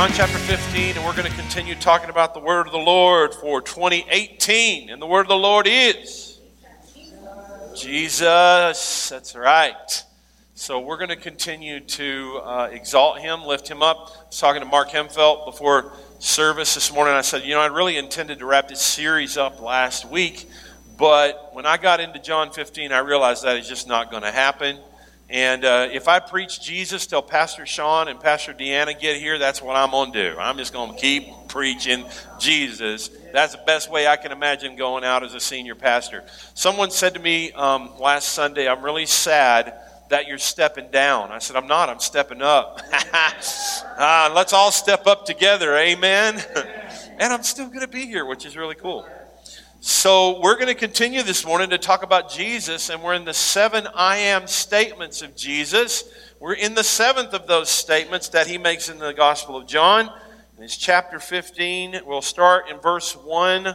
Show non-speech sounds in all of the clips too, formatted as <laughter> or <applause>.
John chapter 15, and we're going to continue talking about the word of the Lord for 2018. And the word of the Lord is Jesus. That's right. So we're going to continue to uh, exalt him, lift him up. I was talking to Mark Hemfelt before service this morning. I said, you know, I really intended to wrap this series up last week, but when I got into John 15, I realized that is just not going to happen. And uh, if I preach Jesus till Pastor Sean and Pastor Deanna get here, that's what I'm going to do. I'm just going to keep preaching Jesus. That's the best way I can imagine going out as a senior pastor. Someone said to me um, last Sunday, I'm really sad that you're stepping down. I said, I'm not, I'm stepping up. uh, <laughs> let's all step up together. Amen. <laughs> and I'm still going to be here, which is really cool. So, we're going to continue this morning to talk about Jesus, and we're in the seven I am statements of Jesus. We're in the seventh of those statements that he makes in the Gospel of John. It's chapter 15. We'll start in verse 1.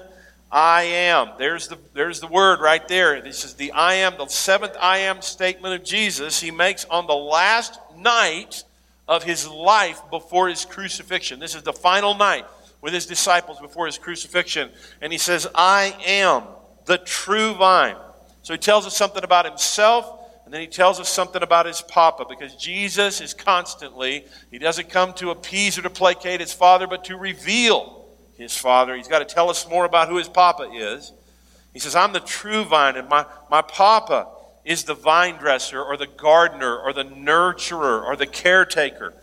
I am. There's the, there's the word right there. This is the I am, the seventh I am statement of Jesus he makes on the last night of his life before his crucifixion. This is the final night with his disciples before his crucifixion. And he says, I am the true vine. So he tells us something about himself, and then he tells us something about his papa, because Jesus is constantly, he doesn't come to appease or to placate his father, but to reveal his father. He's got to tell us more about who his papa is. He says, I'm the true vine, and my, my papa is the vine dresser, or the gardener, or the nurturer, or the caretaker.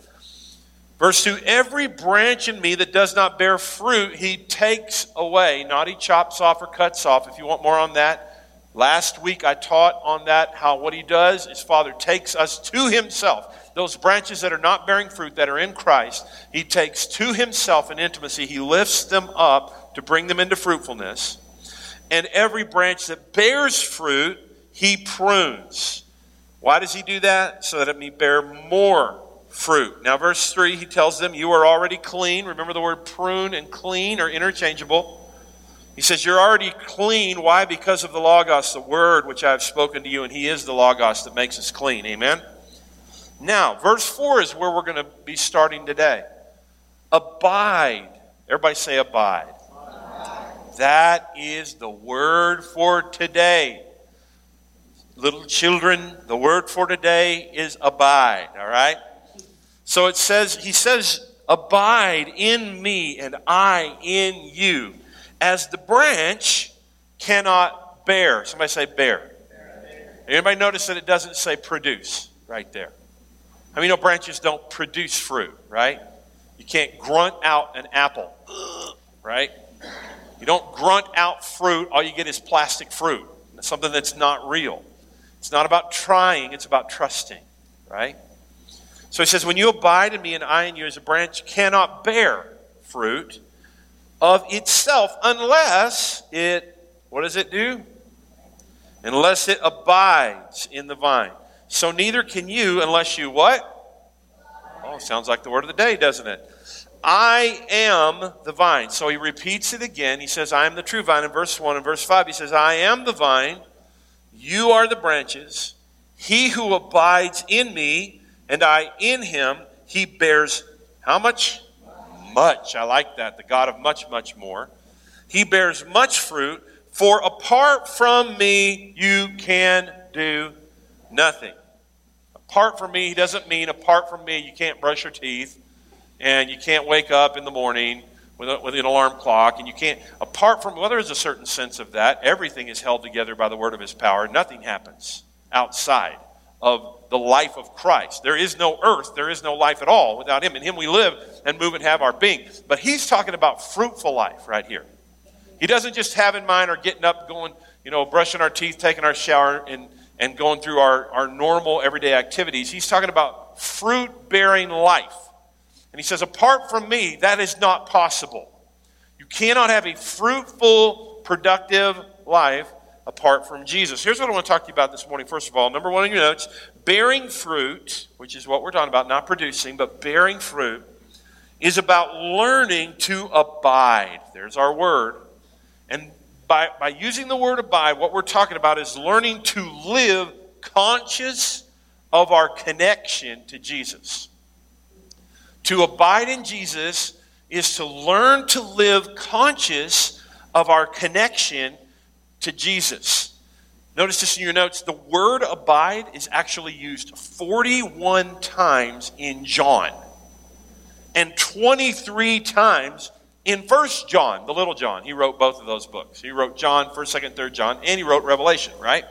Verse 2 Every branch in me that does not bear fruit, he takes away. Not he chops off or cuts off. If you want more on that, last week I taught on that how what he does is Father takes us to himself. Those branches that are not bearing fruit, that are in Christ, he takes to himself in intimacy. He lifts them up to bring them into fruitfulness. And every branch that bears fruit, he prunes. Why does he do that? So that it may bear more fruit. Now, verse 3, he tells them, You are already clean. Remember the word prune and clean are interchangeable. He says, You're already clean. Why? Because of the Logos, the word which I have spoken to you, and he is the Logos that makes us clean. Amen? Now, verse 4 is where we're going to be starting today. Abide. Everybody say abide. abide. That is the word for today. Little children, the word for today is abide, all right? So it says, he says, Abide in me and I in you, as the branch cannot bear. Somebody say bear. Anybody notice that it doesn't say produce right there? I mean, no branches don't produce fruit, right? You can't grunt out an apple, right? You don't grunt out fruit, all you get is plastic fruit. something that's not real. It's not about trying, it's about trusting, right? So he says, When you abide in me and I in you, as a branch cannot bear fruit of itself unless it, what does it do? Unless it abides in the vine. So neither can you unless you what? Oh, sounds like the word of the day, doesn't it? I am the vine. So he repeats it again. He says, I am the true vine in verse 1. and verse 5, he says, I am the vine. You are the branches. He who abides in me and I in him, he bears how much? Much. I like that. The God of much, much more. He bears much fruit, for apart from me, you can do nothing. Apart from me, he doesn't mean apart from me, you can't brush your teeth and you can't wake up in the morning with, a, with an alarm clock and you can't, apart from, well, there is a certain sense of that. Everything is held together by the word of his power. Nothing happens outside of the life of Christ. There is no earth, there is no life at all without Him. In Him we live and move and have our being. But He's talking about fruitful life right here. He doesn't just have in mind or getting up, going, you know, brushing our teeth, taking our shower, and, and going through our, our normal everyday activities. He's talking about fruit bearing life. And He says, apart from me, that is not possible. You cannot have a fruitful, productive life apart from Jesus. Here's what I want to talk to you about this morning. First of all, number one in your notes bearing fruit, which is what we're talking about, not producing, but bearing fruit, is about learning to abide. There's our word. And by, by using the word abide, what we're talking about is learning to live conscious of our connection to Jesus. To abide in Jesus is to learn to live conscious of our connection to Jesus. Notice this in your notes. The word abide is actually used 41 times in John and 23 times in First John, the little John. He wrote both of those books. He wrote John, 1st, 2nd, 3rd John, and he wrote Revelation, right?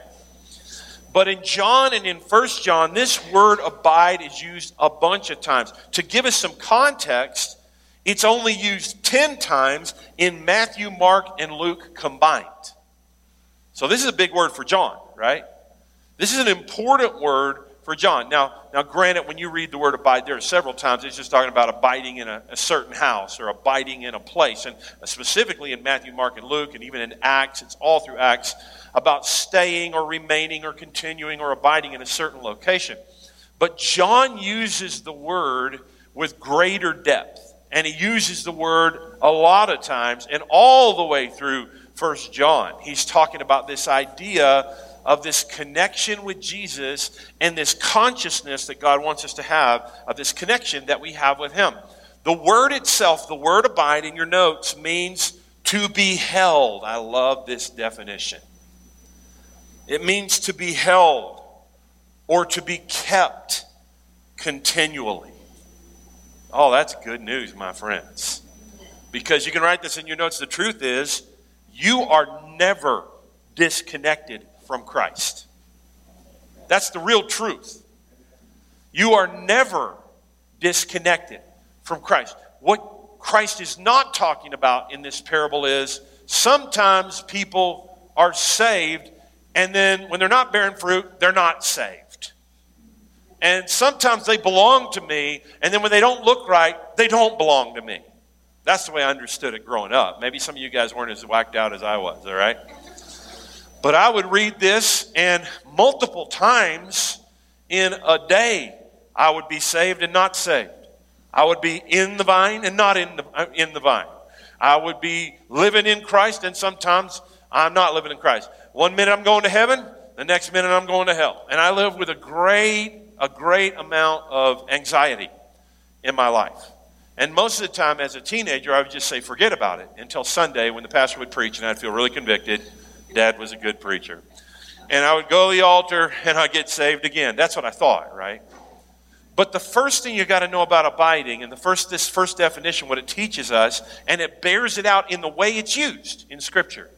But in John and in First John, this word abide is used a bunch of times. To give us some context, it's only used 10 times in Matthew, Mark, and Luke combined. So this is a big word for John, right? This is an important word for John. Now, now, granted, when you read the word abide, there are several times it's just talking about abiding in a, a, certain house or abiding in a place. And specifically in Matthew, Mark, and Luke, and even in Acts, it's all through Acts about staying or remaining or continuing or abiding in a certain location. But John uses the word with greater depth. And he uses the word a lot of times, and all the way through First John. He's talking about this idea of this connection with Jesus and this consciousness that God wants us to have of this connection that we have with Him. The word itself, the word abide in your notes, means to be held. I love this definition. It means to be held or to be kept continually. Oh, that's good news, my friends. Because you can write this in your notes. The truth is, you are never disconnected from Christ. That's the real truth. You are never disconnected from Christ. What Christ is not talking about in this parable is sometimes people are saved, and then when they're not bearing fruit, they're not saved. And sometimes they belong to me, and then when they don't look right, they don't belong to me. That's the way I understood it growing up. Maybe some of you guys weren't as whacked out as I was, all right? But I would read this, and multiple times in a day, I would be saved and not saved. I would be in the vine and not in the, uh, in the vine. I would be living in Christ, and sometimes I'm not living in Christ. One minute I'm going to heaven, the next minute I'm going to hell. And I live with a great, a great amount of anxiety in my life. And most of the time, as a teenager, I would just say, forget about it until Sunday when the pastor would preach and I'd feel really convicted Dad was a good preacher. And I would go to the altar and I'd get saved again. That's what I thought, right? But the first thing you got to know about abiding, and the first this first definition, what it teaches us, and it bears it out in the way it's used in Scripture,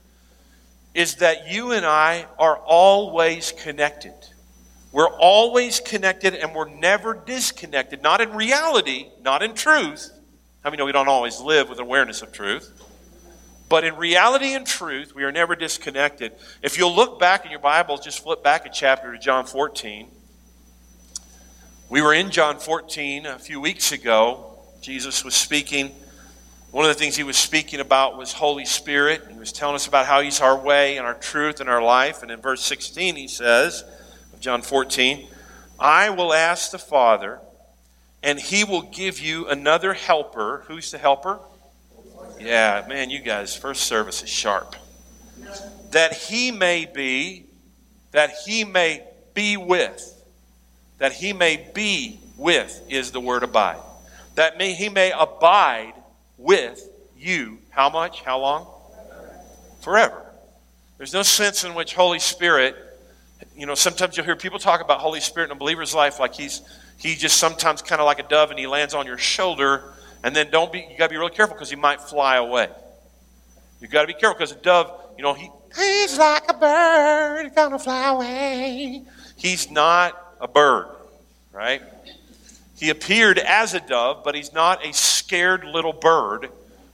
is that you and I are always connected. We're always connected and we're never disconnected. Not in reality, not in truth. I mean, you know, we don't always live with awareness of truth. But in reality and truth, we are never disconnected. If you'll look back in your Bibles, just flip back a chapter to John 14. We were in John 14 a few weeks ago. Jesus was speaking. One of the things he was speaking about was Holy Spirit. He was telling us about how he's our way and our truth and our life. And in verse 16, he says, John 14, I will ask the Father, and he will give you another helper. Who's the helper? Yeah, man, you guys, first service is sharp. That he may be, that he may be with, that he may be with is the word abide. That may, he may abide with you. How much? How long? Forever. There's no sense in which Holy Spirit, you know, sometimes you'll hear people talk about Holy Spirit in a believer's life like he's he just sometimes kind of like a dove and he lands on your shoulder and then don't be, you got to be really careful because he might fly away. You've got to be careful because a dove, you know, he, he's like a bird, gonna fly away. He's not a bird, right? He appeared as a dove, but he's not a scared little bird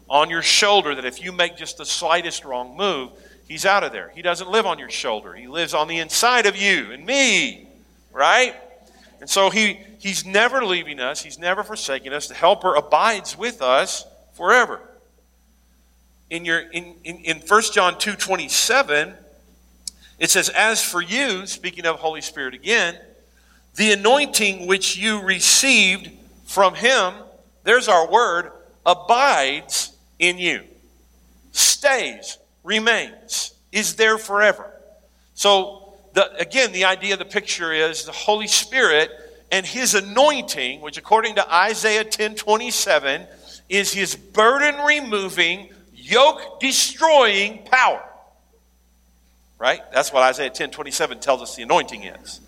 on your shoulder that if you make just the slightest wrong move, he's out of there. He doesn't live on your shoulder. He lives on the inside of you and me, right? And so he, he's never leaving us, he's never forsaking us. The helper abides with us forever. In your in, in, in 1 John 2 27, it says, As for you, speaking of Holy Spirit again, the anointing which you received from him, there's our word, abides in you, stays, remains, is there forever. So the, again, the idea, of the picture is the Holy Spirit and his anointing, which according to Isaiah 10 27, is his burden removing, yoke destroying power. Right? That's what Isaiah 10 27 tells us the anointing is.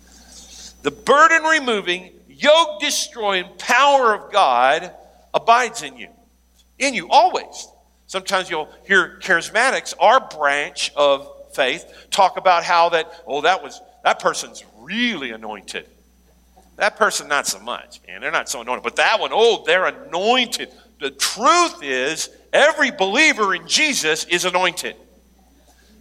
The burden removing, yoke destroying power of God abides in you. In you, always. Sometimes you'll hear charismatics, our branch of faith, talk about how that, oh, that was that person's really anointed. That person, not so much, man. They're not so anointed. But that one, oh, they're anointed. The truth is, every believer in Jesus is anointed.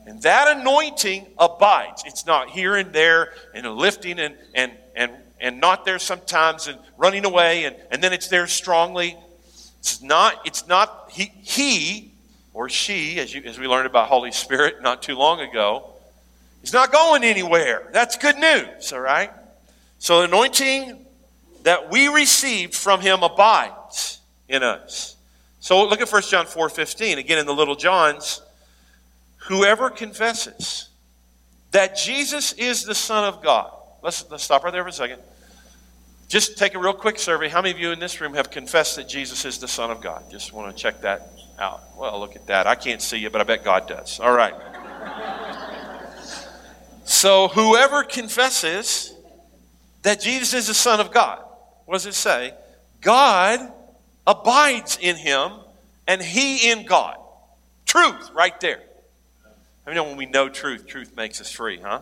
And that anointing abides. It's not here and there and lifting and, and, and, and not there sometimes and running away and, and then it's there strongly. It's not, it's not he, he or she, as, you, as we learned about Holy Spirit not too long ago, is not going anywhere. That's good news, all right? So the anointing that we received from him abides in us. So look at 1 John 4 15. Again, in the little Johns, whoever confesses that Jesus is the Son of God. Let's, let's stop right there for a second. Just take a real quick survey. How many of you in this room have confessed that Jesus is the Son of God? Just want to check that out. Well, look at that. I can't see you, but I bet God does. All right. so, whoever confesses that Jesus is the Son of God. What does it say? God abides in him and he in God. Truth, right there. I mean, when we know truth, truth makes us free, huh?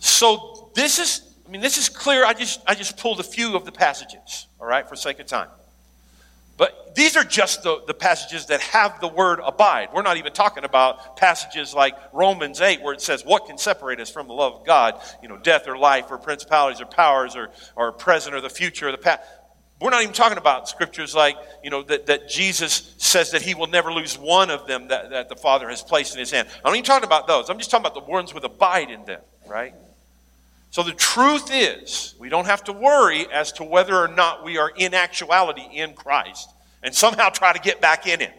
So this is, I mean, this is clear. I just, I just pulled a few of the passages, all right, for sake of time. But these are just the, the passages that have the word abide. We're not even talking about passages like Romans 8, where it says, What can separate us from the love of God? You know, death or life, or principalities or powers, or, or present or the future or the past. We're not even talking about scriptures like, you know, that, that Jesus says that he will never lose one of them that, that the Father has placed in his hand. I'm not even talking about those. I'm just talking about the ones with abide in them, right? So the truth is, we don't have to worry as to whether or not we are in actuality in Christ and somehow <laughs> try to get back in Him.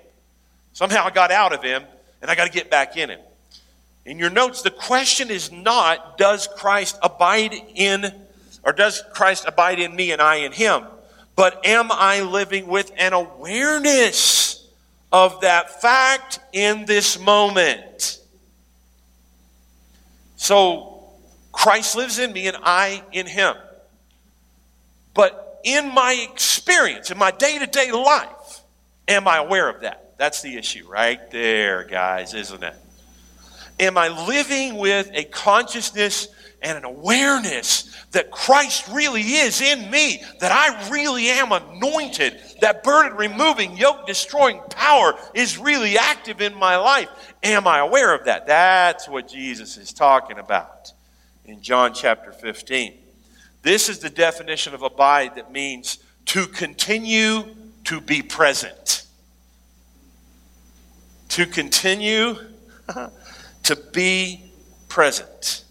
Somehow I got out of Him and I got to get back in Him. In your notes, the question is not, does Christ abide in, or does Christ abide in me and I in Him? But am I living with an awareness of that fact in this moment? So, Christ lives in me and I in him. But in my experience, in my day to day life, am I aware of that? That's the issue right there, guys, isn't it? Am I living with a consciousness and an awareness that Christ really is in me, that I really am anointed, that burden removing, yoke destroying power is really active in my life? Am I aware of that? That's what Jesus is talking about in John chapter 15. This is the definition of abide that means to continue to be present. To continue <laughs> to be present.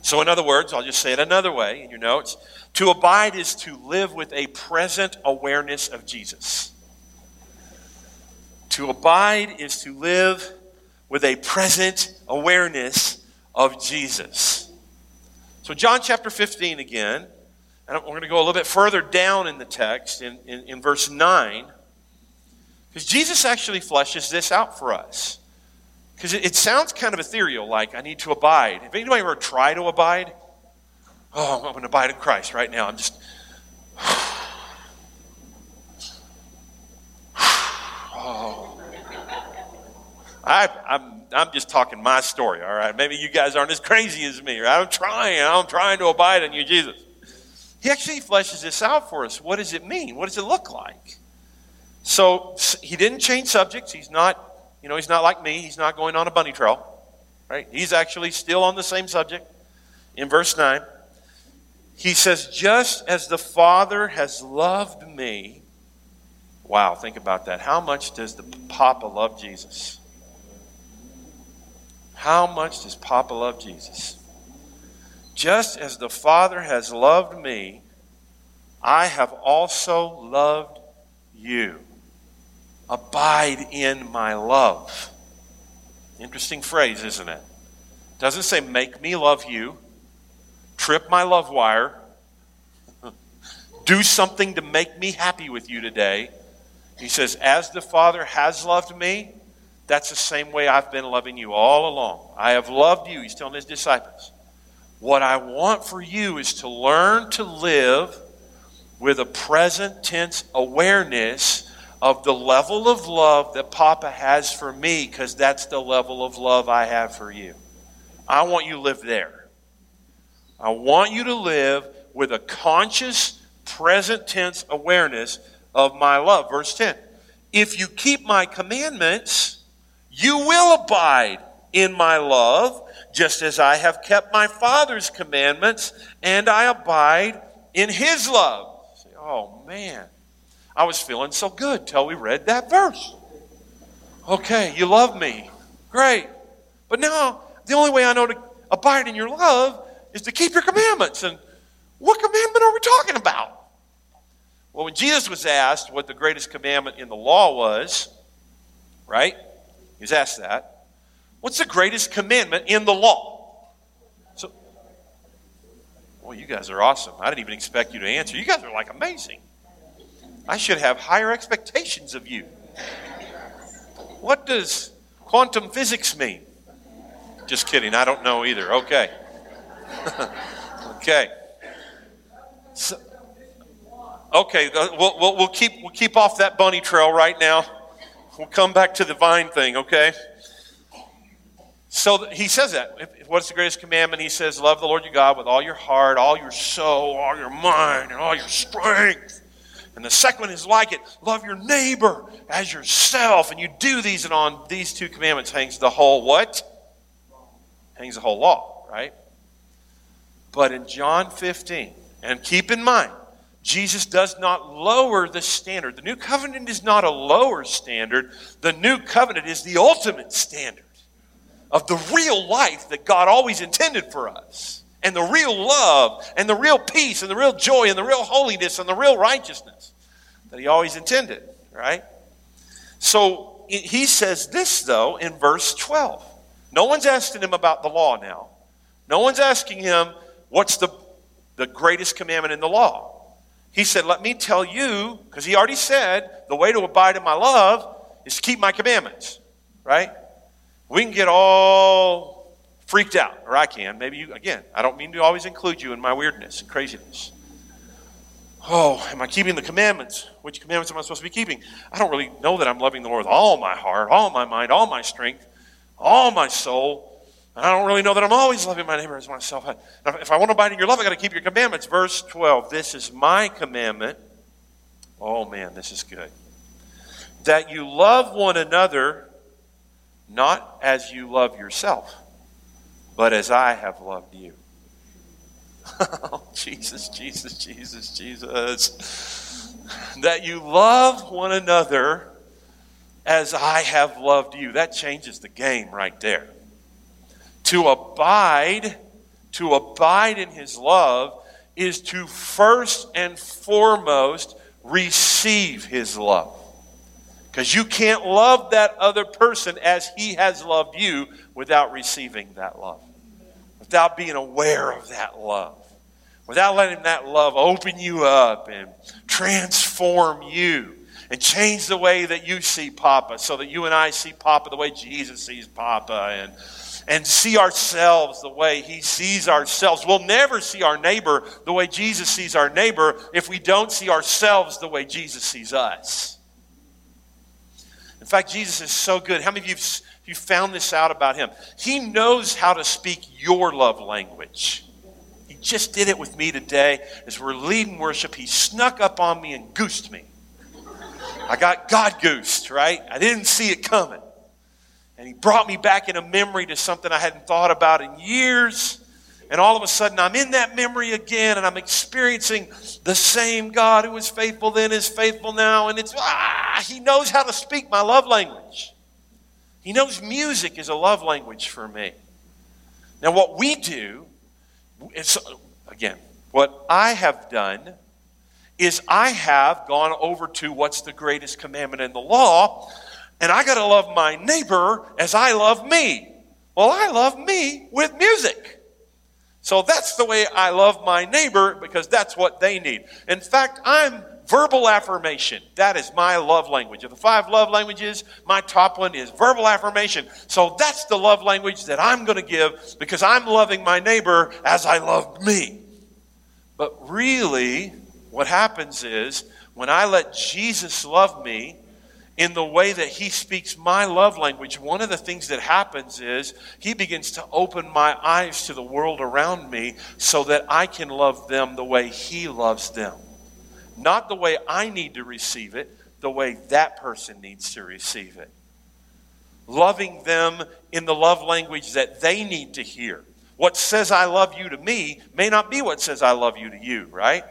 So, in other words, I'll just say it another way in your notes. To abide is to live with a present awareness of Jesus. To abide is to live with a present awareness of Jesus. So, John chapter 15 again, and we're going to go a little bit further down in the text, in, in, in verse 9, because Jesus actually fleshes this out for us. Because it, it, sounds kind of ethereal, like I need to abide. Have anybody ever tried to abide? Oh, I'm going to abide in Christ right now. I'm just. I, I'm I'm just talking my story, all right? Maybe you guys aren't as crazy as me, right? I'm trying. I'm trying to abide in you, Jesus. He actually fleshes this out for us. What does it mean? What does it look like? So he didn't change subjects. He's not, you know, he's not like me. He's not going on a bunny trail, right? He's actually still on the same subject. In verse 9, he says, Just as the Father has loved me. Wow, think about that. How much does the Papa love Jesus? How much does Papa love Jesus? Just as the Father has loved me, I have also loved you. Abide in my love. Interesting phrase, isn't it? Doesn't say make me love you, trip my love wire, do something to make me happy with you today. He says, As the Father has loved me, that's the same way I've been loving you all along. I have loved you, he's telling his disciples. What I want for you is to learn to live with a present tense awareness of the level of love that Papa has for me, because that's the level of love I have for you. I want you to live there. I want you to live with a conscious, present tense awareness of my love. Verse 10 If you keep my commandments, you will abide in my love, just as I have kept my Father's commandments, and I abide in his love. Say, oh man, I was feeling so good till we read that verse. Okay, you love me. Great. But now, the only way I know to abide in your love is to keep your commandments. And what commandment are we talking about? Well, when Jesus was asked what the greatest commandment in the law was, right? He was asked that. What's the greatest commandment in the law? So, well, you guys are awesome. I didn't even expect you to answer. You guys are like amazing. I should have higher expectations of you. What does quantum physics mean? Just kidding. I don't know either. Okay. <laughs> okay. So, okay. Uh, we'll, we'll, we'll, keep, we'll keep off that bunny trail right now. We'll come back to the vine thing, okay? So he says that. What's the greatest commandment? He says, Love the Lord your God with all your heart, all your soul, all your mind, and all your strength. And the second one is like it love your neighbor as yourself. And you do these, and on these two commandments hangs the whole what? Hangs the whole law, right? But in John 15, and keep in mind, Jesus does not lower the standard. The new covenant is not a lower standard, the new covenant is the ultimate standard of the real life that God always intended for us and the real love and the real peace and the real joy and the real holiness and the real righteousness that he always intended, right? So he says this, though, in verse 12. No one's asking him about the law now. No one's asking him, what's the, the greatest commandment in the law? He said, Let me tell you, because he already said, the way to abide in my love is to keep my commandments, right? We can get all freaked out, or I can. Maybe you, again, I don't mean to always include you in my weirdness and craziness. Oh, am I keeping the commandments? Which commandments am I supposed to be keeping? I don't really know that I'm loving the Lord with all my heart, all my mind, all my strength, all my soul. I don't really know that I'm always loving my neighbor as myself. If I want to abide in your love, I got to keep your commandments. Verse 12 This is my commandment. Oh, man, this is good. That you love one another not as you love yourself but as I have loved you. <laughs> oh, Jesus, Jesus, Jesus, Jesus. That you love one another as I have loved you. That changes the game right there. To abide, to abide in his love is to first and foremost receive his love. Because you can't love that other person as he has loved you without receiving that love without being aware of that love, without letting that love open you up and transform you and change the way that you see Papa so that you and I see Papa the way Jesus sees Papa and, and see ourselves the way he sees ourselves. We'll never see our neighbor the way Jesus sees our neighbor if we don't see ourselves the way Jesus sees us. In fact, Jesus is so good. How many of you you found this out about him. He knows how to speak your love language. He just did it with me today as we're leading worship. He snuck up on me and goosed me. I got God goosed, right? I didn't see it coming. And he brought me back in a memory to something I hadn't thought about in years. And all of a sudden, I'm in that memory again, and I'm experiencing the same God who was faithful then is faithful now. And it's, ah, he knows how to speak my love language. He knows music is a love language for me. Now, what we do, is, again, what I have done is I have gone over to what's the greatest commandment in the law, and I got to love my neighbor as I love me. Well, I love me with music. So that's the way I love my neighbor because that's what they need. In fact, I'm verbal affirmation. That is my love language. Of the five love languages, my top one is verbal affirmation. So that's the love language that I'm going to give because I'm loving my neighbor as I love me. But really, what happens is when I let Jesus love me, in the way that he speaks my love language, one of the things that happens is he begins to open my eyes to the world around me so that I can love them the way he loves them. Not the way I need to receive it, the way that person needs to receive it. Loving them in the love language that they need to hear. What says I love you to me may not be what says I love you to you, right?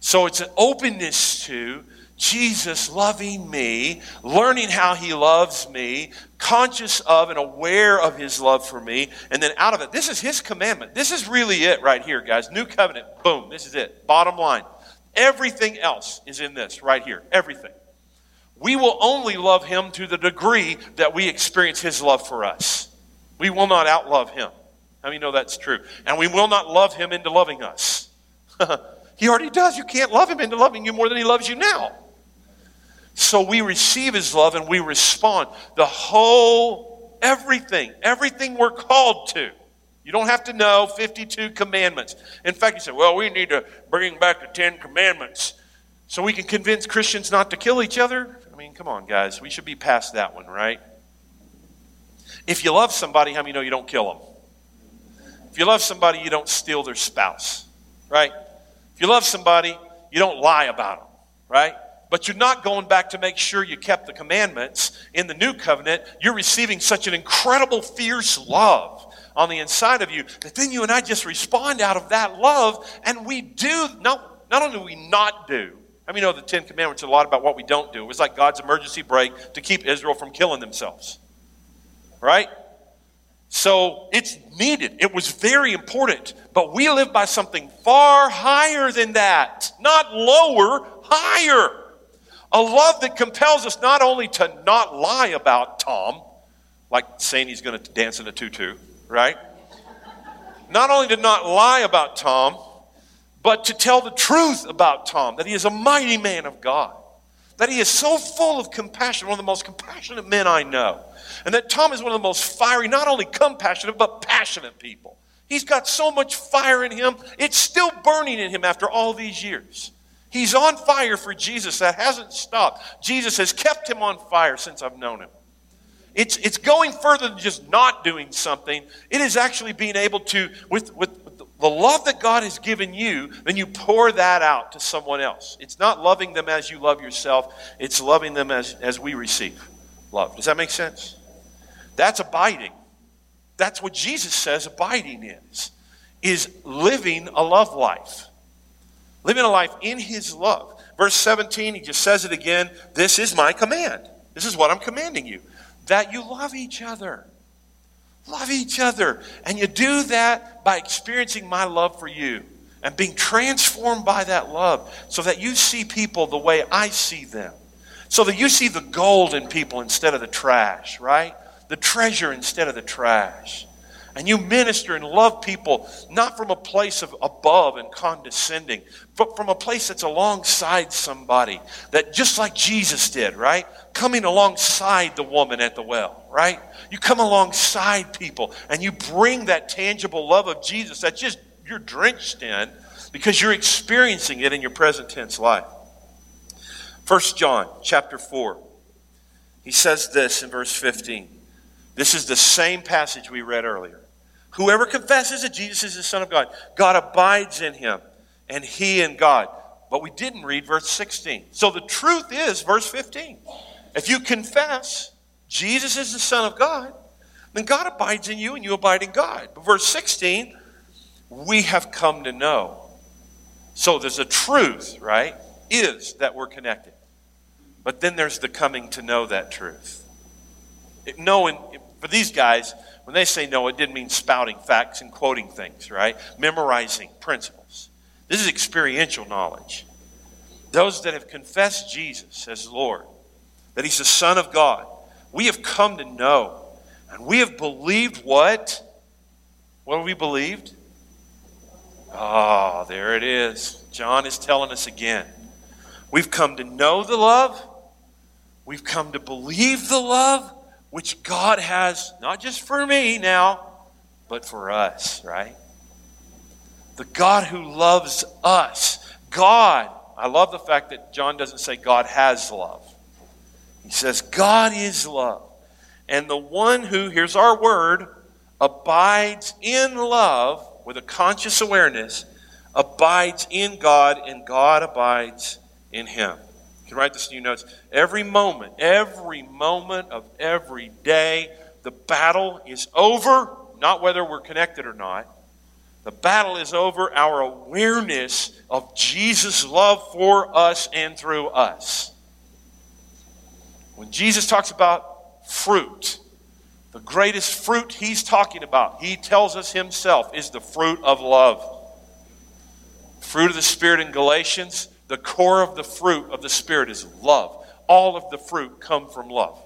So it's an openness to Jesus loving me, learning how he loves me, conscious of and aware of his love for me, and then out of it, this is his commandment. This is really it right here, guys. New covenant. Boom. This is it. Bottom line. Everything else is in this right here. Everything. We will only love him to the degree that we experience his love for us. We will not outlove him. How many know that's true? And we will not love him into loving us. <laughs> he already does. You can't love him into loving you more than he loves you now. So we receive his love and we respond. The whole, everything, everything we're called to. You don't have to know 52 commandments. In fact, you say, well, we need to bring back the 10 commandments so we can convince Christians not to kill each other. I mean, come on, guys. We should be past that one, right? If you love somebody, how many know you don't kill them? If you love somebody, you don't steal their spouse, right? If you love somebody, you don't lie about them, right? But you're not going back to make sure you kept the commandments in the new covenant. You're receiving such an incredible, fierce love on the inside of you that then you and I just respond out of that love, and we do, not, not only do we not do, I mean, know the Ten Commandments are a lot about what we don't do. It was like God's emergency brake to keep Israel from killing themselves. Right? So it's needed. It was very important. But we live by something far higher than that. Not lower, higher. A love that compels us not only to not lie about Tom, like saying he's going to dance in a tutu, right? not only to not lie about Tom, but to tell the truth about Tom, that he is a mighty man of God, that he is so full of compassion, one of the most compassionate men I know, and that Tom is one of the most fiery, not only compassionate, but passionate people. He's got so much fire in him, it's still burning in him after all these years. He's on fire for Jesus. That hasn't stopped. Jesus has kept him on fire since I've known him. It's, it's going further than just not doing something. It is actually being able to, with, with the love that God has given you, then you pour that out to someone else. It's not loving them as you love yourself, it's loving them as, as we receive love. Does that make sense? That's abiding. That's what Jesus says abiding is, is living a love life. Living a life in His love. Verse 17, he just says it again. This is my command. This is what I'm commanding you that you love each other. Love each other. And you do that by experiencing my love for you and being transformed by that love so that you see people the way I see them. So that you see the gold in people instead of the trash, right? The treasure instead of the trash and you minister and love people not from a place of above and condescending, but from a place that's alongside somebody that just like Jesus did, right? Coming alongside the woman at the well, right? You come alongside people and you bring that tangible love of Jesus that just you're drenched in because you're experiencing it in your present tense life. First John chapter 4. He says this in verse 15. This is the same passage we read earlier. Whoever confesses that Jesus is the Son of God, God abides in him, and he in God. But we didn't read verse 16. So the truth is, verse 15. If you confess Jesus is the Son of God, then God abides in you and you abide in God. But verse 16, we have come to know. So there's a truth, right? Is that we're connected. But then there's the coming to know that truth. Knowing, for these guys, when they say no, it didn't mean spouting facts and quoting things, right? Memorizing principles. This is experiential knowledge. Those that have confessed Jesus as Lord, that He's the Son of God, we have come to know. And we have believed what? What have we believed? Oh, there it is. John is telling us again. We've come to know the love. We've come to believe the love which God has, not just for me now, but for us, right? The God who loves us. God, I love the fact that John doesn't say God has love. He says God is love. And the one who, here's our word, abides in love with a conscious awareness, abides in God, and God abides in him. You can write this in your notes. Every moment, every moment of every day, the battle is over, not whether we're connected or not. The battle is over our awareness of Jesus' love for us and through us. When Jesus talks about fruit, the greatest fruit he's talking about, he tells us himself, is the fruit of love. Fruit of the Spirit in Galatians, the core of the fruit of the Spirit is love. All of the fruit come from love.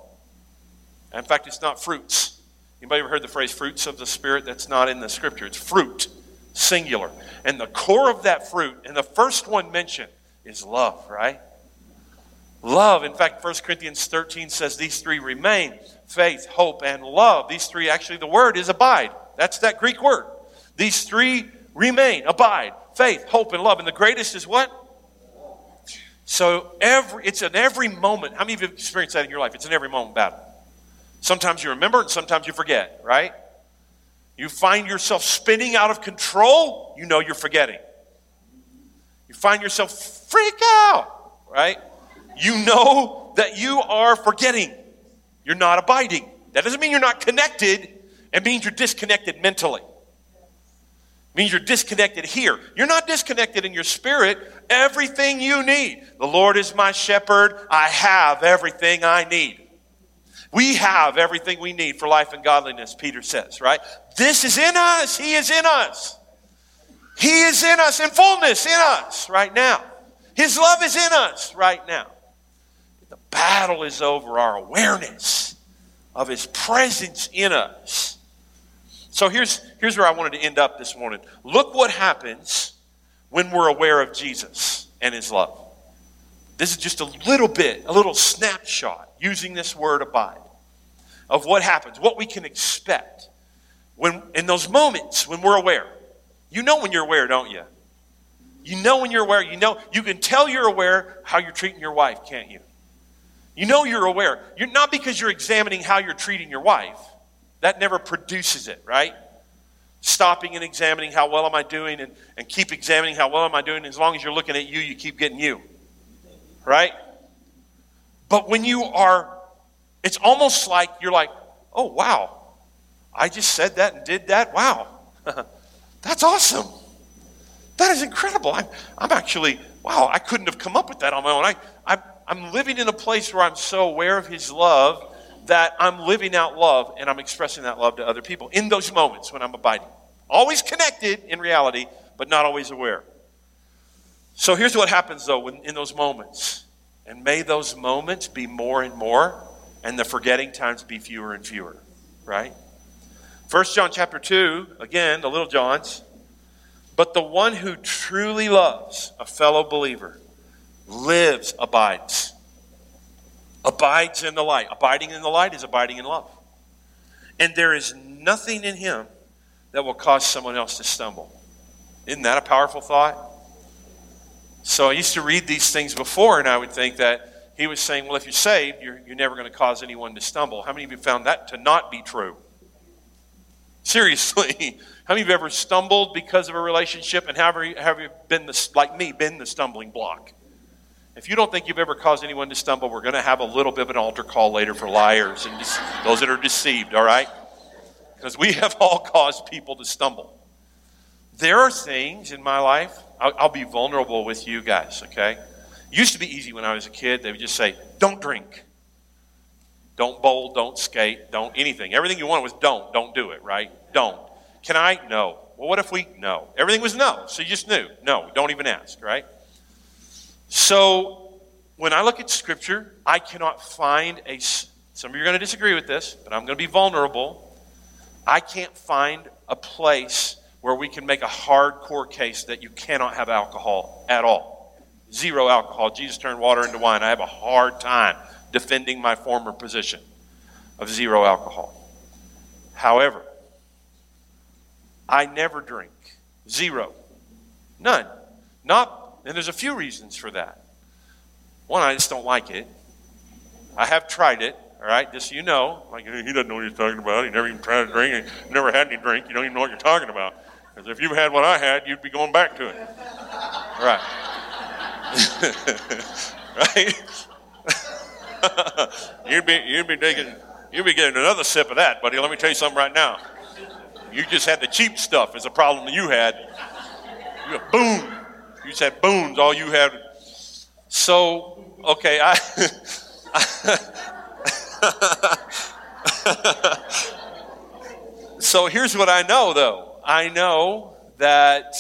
In fact, it's not fruits. Anybody ever heard the phrase fruits of the Spirit? That's not in the scripture. It's fruit, singular. And the core of that fruit, and the first one mentioned, is love, right? Love. In fact, 1 Corinthians 13 says these three remain faith, hope, and love. These three, actually, the word is abide. That's that Greek word. These three remain abide, faith, hope, and love. And the greatest is what? So every it's in every moment. How many of you have experienced that in your life? It's in every moment battle. Sometimes you remember and sometimes you forget, right? You find yourself spinning out of control, you know you're forgetting. You find yourself freak out, right? You know that you are forgetting. You're not abiding. That doesn't mean you're not connected. It means you're disconnected mentally means you're disconnected here. You're not disconnected in your spirit. Everything you need. The Lord is my shepherd. I have everything I need. We have everything we need for life and godliness, Peter says, right? This is in us. He is in us. He is in us in fullness in us right now. His love is in us right now. The battle is over our awareness of His presence in us so here's, here's where I wanted to end up this morning. Look what happens when we're aware of Jesus and his love. This is just a little bit, a little snapshot using this word abide of what happens, what we can expect when in those moments when we're aware. You know when you're aware, don't you? You know when you're aware. You know you can tell you're aware how you're treating your wife, can't you? You know you're aware. You're not because you're examining how you're treating your wife that never produces it, right? Stopping and examining how well am I doing and, and keep examining how well am I doing. As long as you're looking at you, you keep getting you. Right? But when you are, it's almost like you're like, oh, wow, I just said that and did that. Wow, <laughs> that's awesome. That is incredible. I'm, I'm actually, wow, I couldn't have come up with that on my own. I, I, I'm living in a place where I'm so aware of His love that I'm living out love and I'm expressing that love to other people in those moments when I'm abiding. Always connected in reality, but not always aware. So here's what happens though when, in those moments. And may those moments be more and more, and the forgetting times be fewer and fewer, right? First John chapter 2, again, the little Johns. But the one who truly loves a fellow believer lives, abides abides in the light. Abiding in the light is abiding in love. And there is nothing in him that will cause someone else to stumble. Isn't that a powerful thought? So I used to read these things before, and I would think that he was saying, well, if you're saved, you're, you're never going to cause anyone to stumble. How many of you found that to not be true? Seriously, <laughs> how many of you ever stumbled because of a relationship, and have you, have you been, the, like me, been the stumbling block? If you don't think you've ever caused anyone to stumble, we're going to have a little bit of an altar call later for liars and those that are deceived, all right? Because we <laughs> have all caused people to stumble. There are things in my life, I'll, I'll be vulnerable with you guys, okay? It used to be easy when I was a kid. They would just say, don't drink. Don't bowl, don't skate, don't anything. Everything you wanted was don't, don't do it, right? Don't. Can I? No. Well, what if we? No. Everything was no. So you just knew. No, don't even ask, right? So when I look at Scripture, I cannot find a. Some of you are going to disagree with this, but I'm going to be vulnerable. I can't find a place where we can make a hardcore case that you cannot have alcohol at all. Zero alcohol. Jesus turned water into wine. I have a hard time defending my former position of zero alcohol. However, I never drink. Zero. None. Not, and there's a few reasons for that. One, I just don't like it. I have tried it, all right, just so you know. Like, he doesn't know what he's talking about. He never even tried to drink. He never had any drink. You don't even know what you're talking about. Because if you had what I had, you'd be going back to it. Right. <laughs> right? <laughs> you'd be you'd be taking you'd be getting another sip of that, buddy. Let me tell you something right now. You just had the cheap stuff as a problem that you had. You boom. You just had Boone's. All you had. So okay, I. <laughs> <laughs> so here's what I know, though. I know that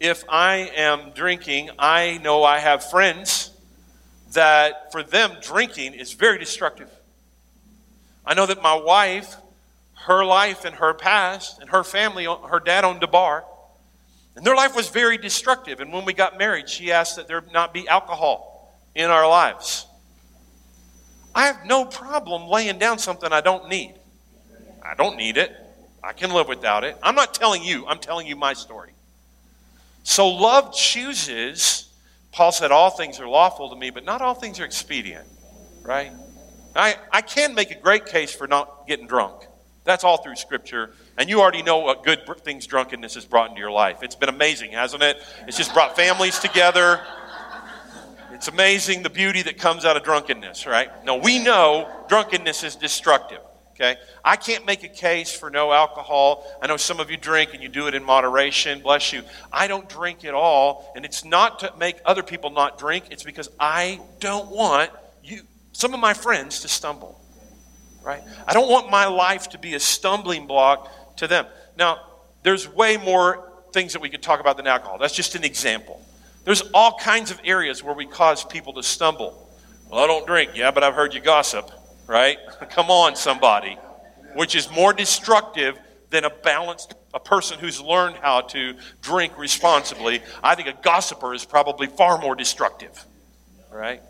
if I am drinking, I know I have friends that for them, drinking is very destructive. I know that my wife, her life and her past, and her family, her dad owned a bar, and their life was very destructive. And when we got married, she asked that there not be alcohol in our lives. I have no problem laying down something I don't need. I don't need it. I can live without it. I'm not telling you, I'm telling you my story. So love chooses Paul said, All things are lawful to me, but not all things are expedient, right? I, I can make a great case for not getting drunk. That's all through Scripture. And you already know what good things drunkenness has brought into your life. It's been amazing, hasn't it? It's just brought families together. It's amazing the beauty that comes out of drunkenness, right? No, we know drunkenness is destructive. Okay? I can't make a case for no alcohol. I know some of you drink and you do it in moderation. Bless you. I don't drink at all, and it's not to make other people not drink. It's because I don't want you some of my friends to stumble. Right? I don't want my life to be a stumbling block to them. Now, there's way more things that we could talk about than alcohol. That's just an example. There's all kinds of areas where we cause people to stumble. Well, I don't drink. Yeah, but I've heard you gossip right? <laughs> Come on, somebody. Which is more destructive than a balanced a person who's learned how to drink responsibly. I think a gossiper is probably far more destructive. Right?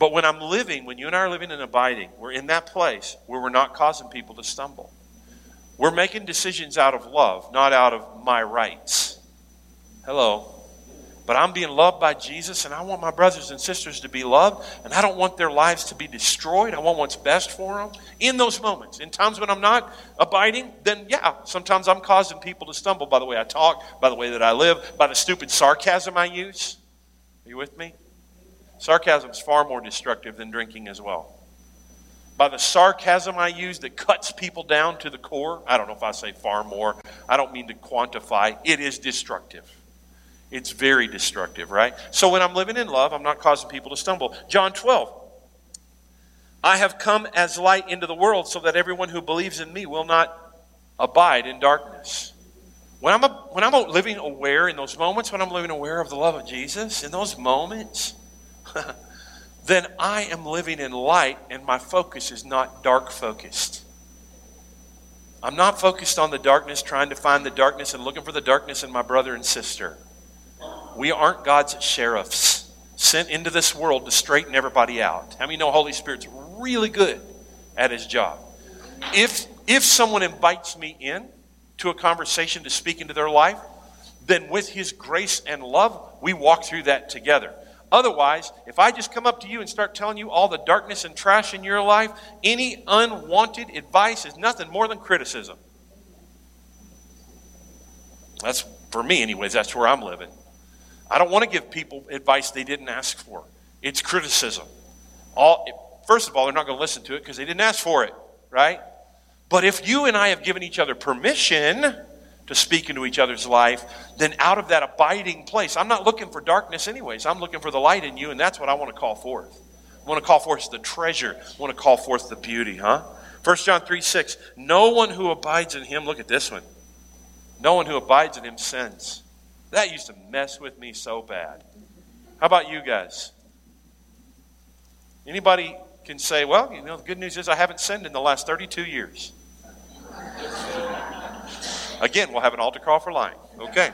But when I'm living, when you and I are living and abiding, we're in that place where we're not causing people to stumble. We're making decisions out of love, not out of my rights. Hello. But I'm being loved by Jesus, and I want my brothers and sisters to be loved, and I don't want their lives to be destroyed. I want what's best for them. In those moments, in times when I'm not abiding, then yeah, sometimes I'm causing people to stumble by the way I talk, by the way that I live, by the stupid sarcasm I use. Are you with me? Sarcasm is far more destructive than drinking as well. By the sarcasm I use that cuts people down to the core, I don't know if I say far more, I don't mean to quantify, it is destructive. It's very destructive, right? So when I'm living in love, I'm not causing people to stumble. John 12. I have come as light into the world so that everyone who believes in me will not abide in darkness. When I'm, a, when I'm living aware in those moments, when I'm living aware of the love of Jesus, in those moments, <laughs> then I am living in light and my focus is not dark focused. I'm not focused on the darkness, trying to find the darkness and looking for the darkness in my brother and sister. We aren't God's sheriffs sent into this world to straighten everybody out. How many know Holy Spirit's really good at his job? If if someone invites me in to a conversation to speak into their life, then with his grace and love, we walk through that together. Otherwise, if I just come up to you and start telling you all the darkness and trash in your life, any unwanted advice is nothing more than criticism. That's for me, anyways, that's where I'm living. I don't want to give people advice they didn't ask for. It's criticism. All, first of all, they're not going to listen to it because they didn't ask for it, right? But if you and I have given each other permission to speak into each other's life, then out of that abiding place, I'm not looking for darkness anyways. I'm looking for the light in you, and that's what I want to call forth. I want to call forth the treasure. I want to call forth the beauty, huh? 1 John 3 6. No one who abides in him, look at this one. No one who abides in him sins. That used to mess with me so bad. How about you guys? Anybody can say, well, you know, the good news is I haven't sinned in the last 32 years. Again, we'll have an altar call for lying. Okay.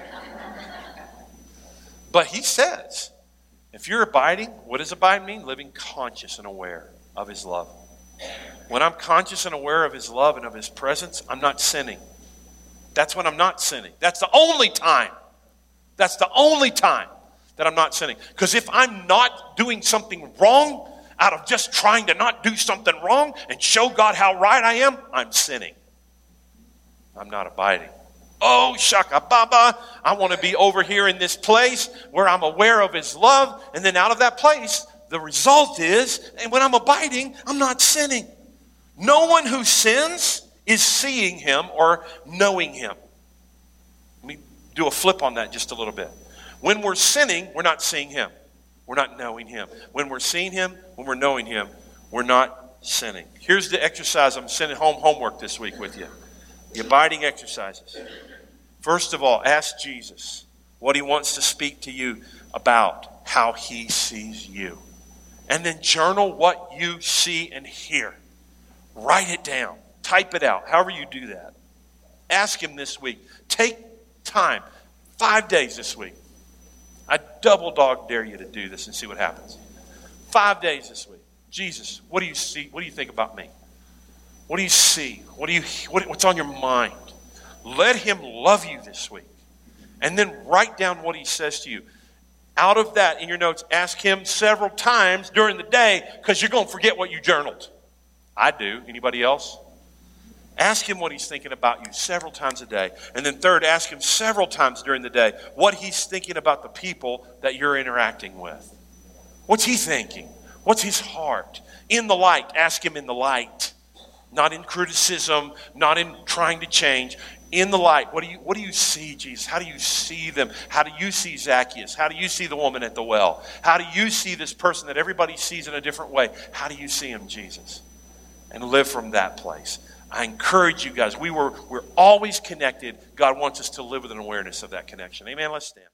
But he says, if you're abiding, what does abide mean? Living conscious and aware of his love. When I'm conscious and aware of his love and of his presence, I'm not sinning. That's when I'm not sinning. That's the only time. That's the only time that I'm not sinning. Because if I'm not doing something wrong out of just trying to not do something wrong and show God how right I am, I'm sinning. I'm not abiding. Oh, shaka baba, I want to be over here in this place where I'm aware of His love, and then out of that place, the result is, and when I'm abiding, I'm not sinning. No one who sins is seeing Him or knowing Him. Let me do a flip on that just a little bit. When we're sinning, we're not seeing Him. We're not knowing Him. When we're seeing Him, when we're knowing Him, we're not sinning. Here's the exercise I'm sending home homework this week with you the abiding exercises. First of all, ask Jesus what He wants to speak to you about how He sees you. And then journal what you see and hear. Write it down. Type it out, however you do that. Ask Him this week. Take time, five days this week. I double dog dare you to do this and see what happens. Five days this week. Jesus, what do you see? What do you think about me? What do you see? What do you what, what's on your mind? Let him love you this week. And then write down what he says to you. Out of that in your notes, ask him several times during the day because you're going to forget what you journaled. I do. Anybody else? Ask him what he's thinking about you several times a day. And then, third, ask him several times during the day what he's thinking about the people that you're interacting with. What's he thinking? What's his heart? In the light, ask him in the light. Not in criticism, not in trying to change. In the light, what do you what do you see, Jesus? How do you see them? How do you see Zacchaeus? How do you see the woman at the well? How do you see this person that everybody sees in a different way? How do you see him, Jesus? And live from that place. I encourage you guys. We were we're always connected. God wants us to live with an awareness of that connection. Amen. Let's stand.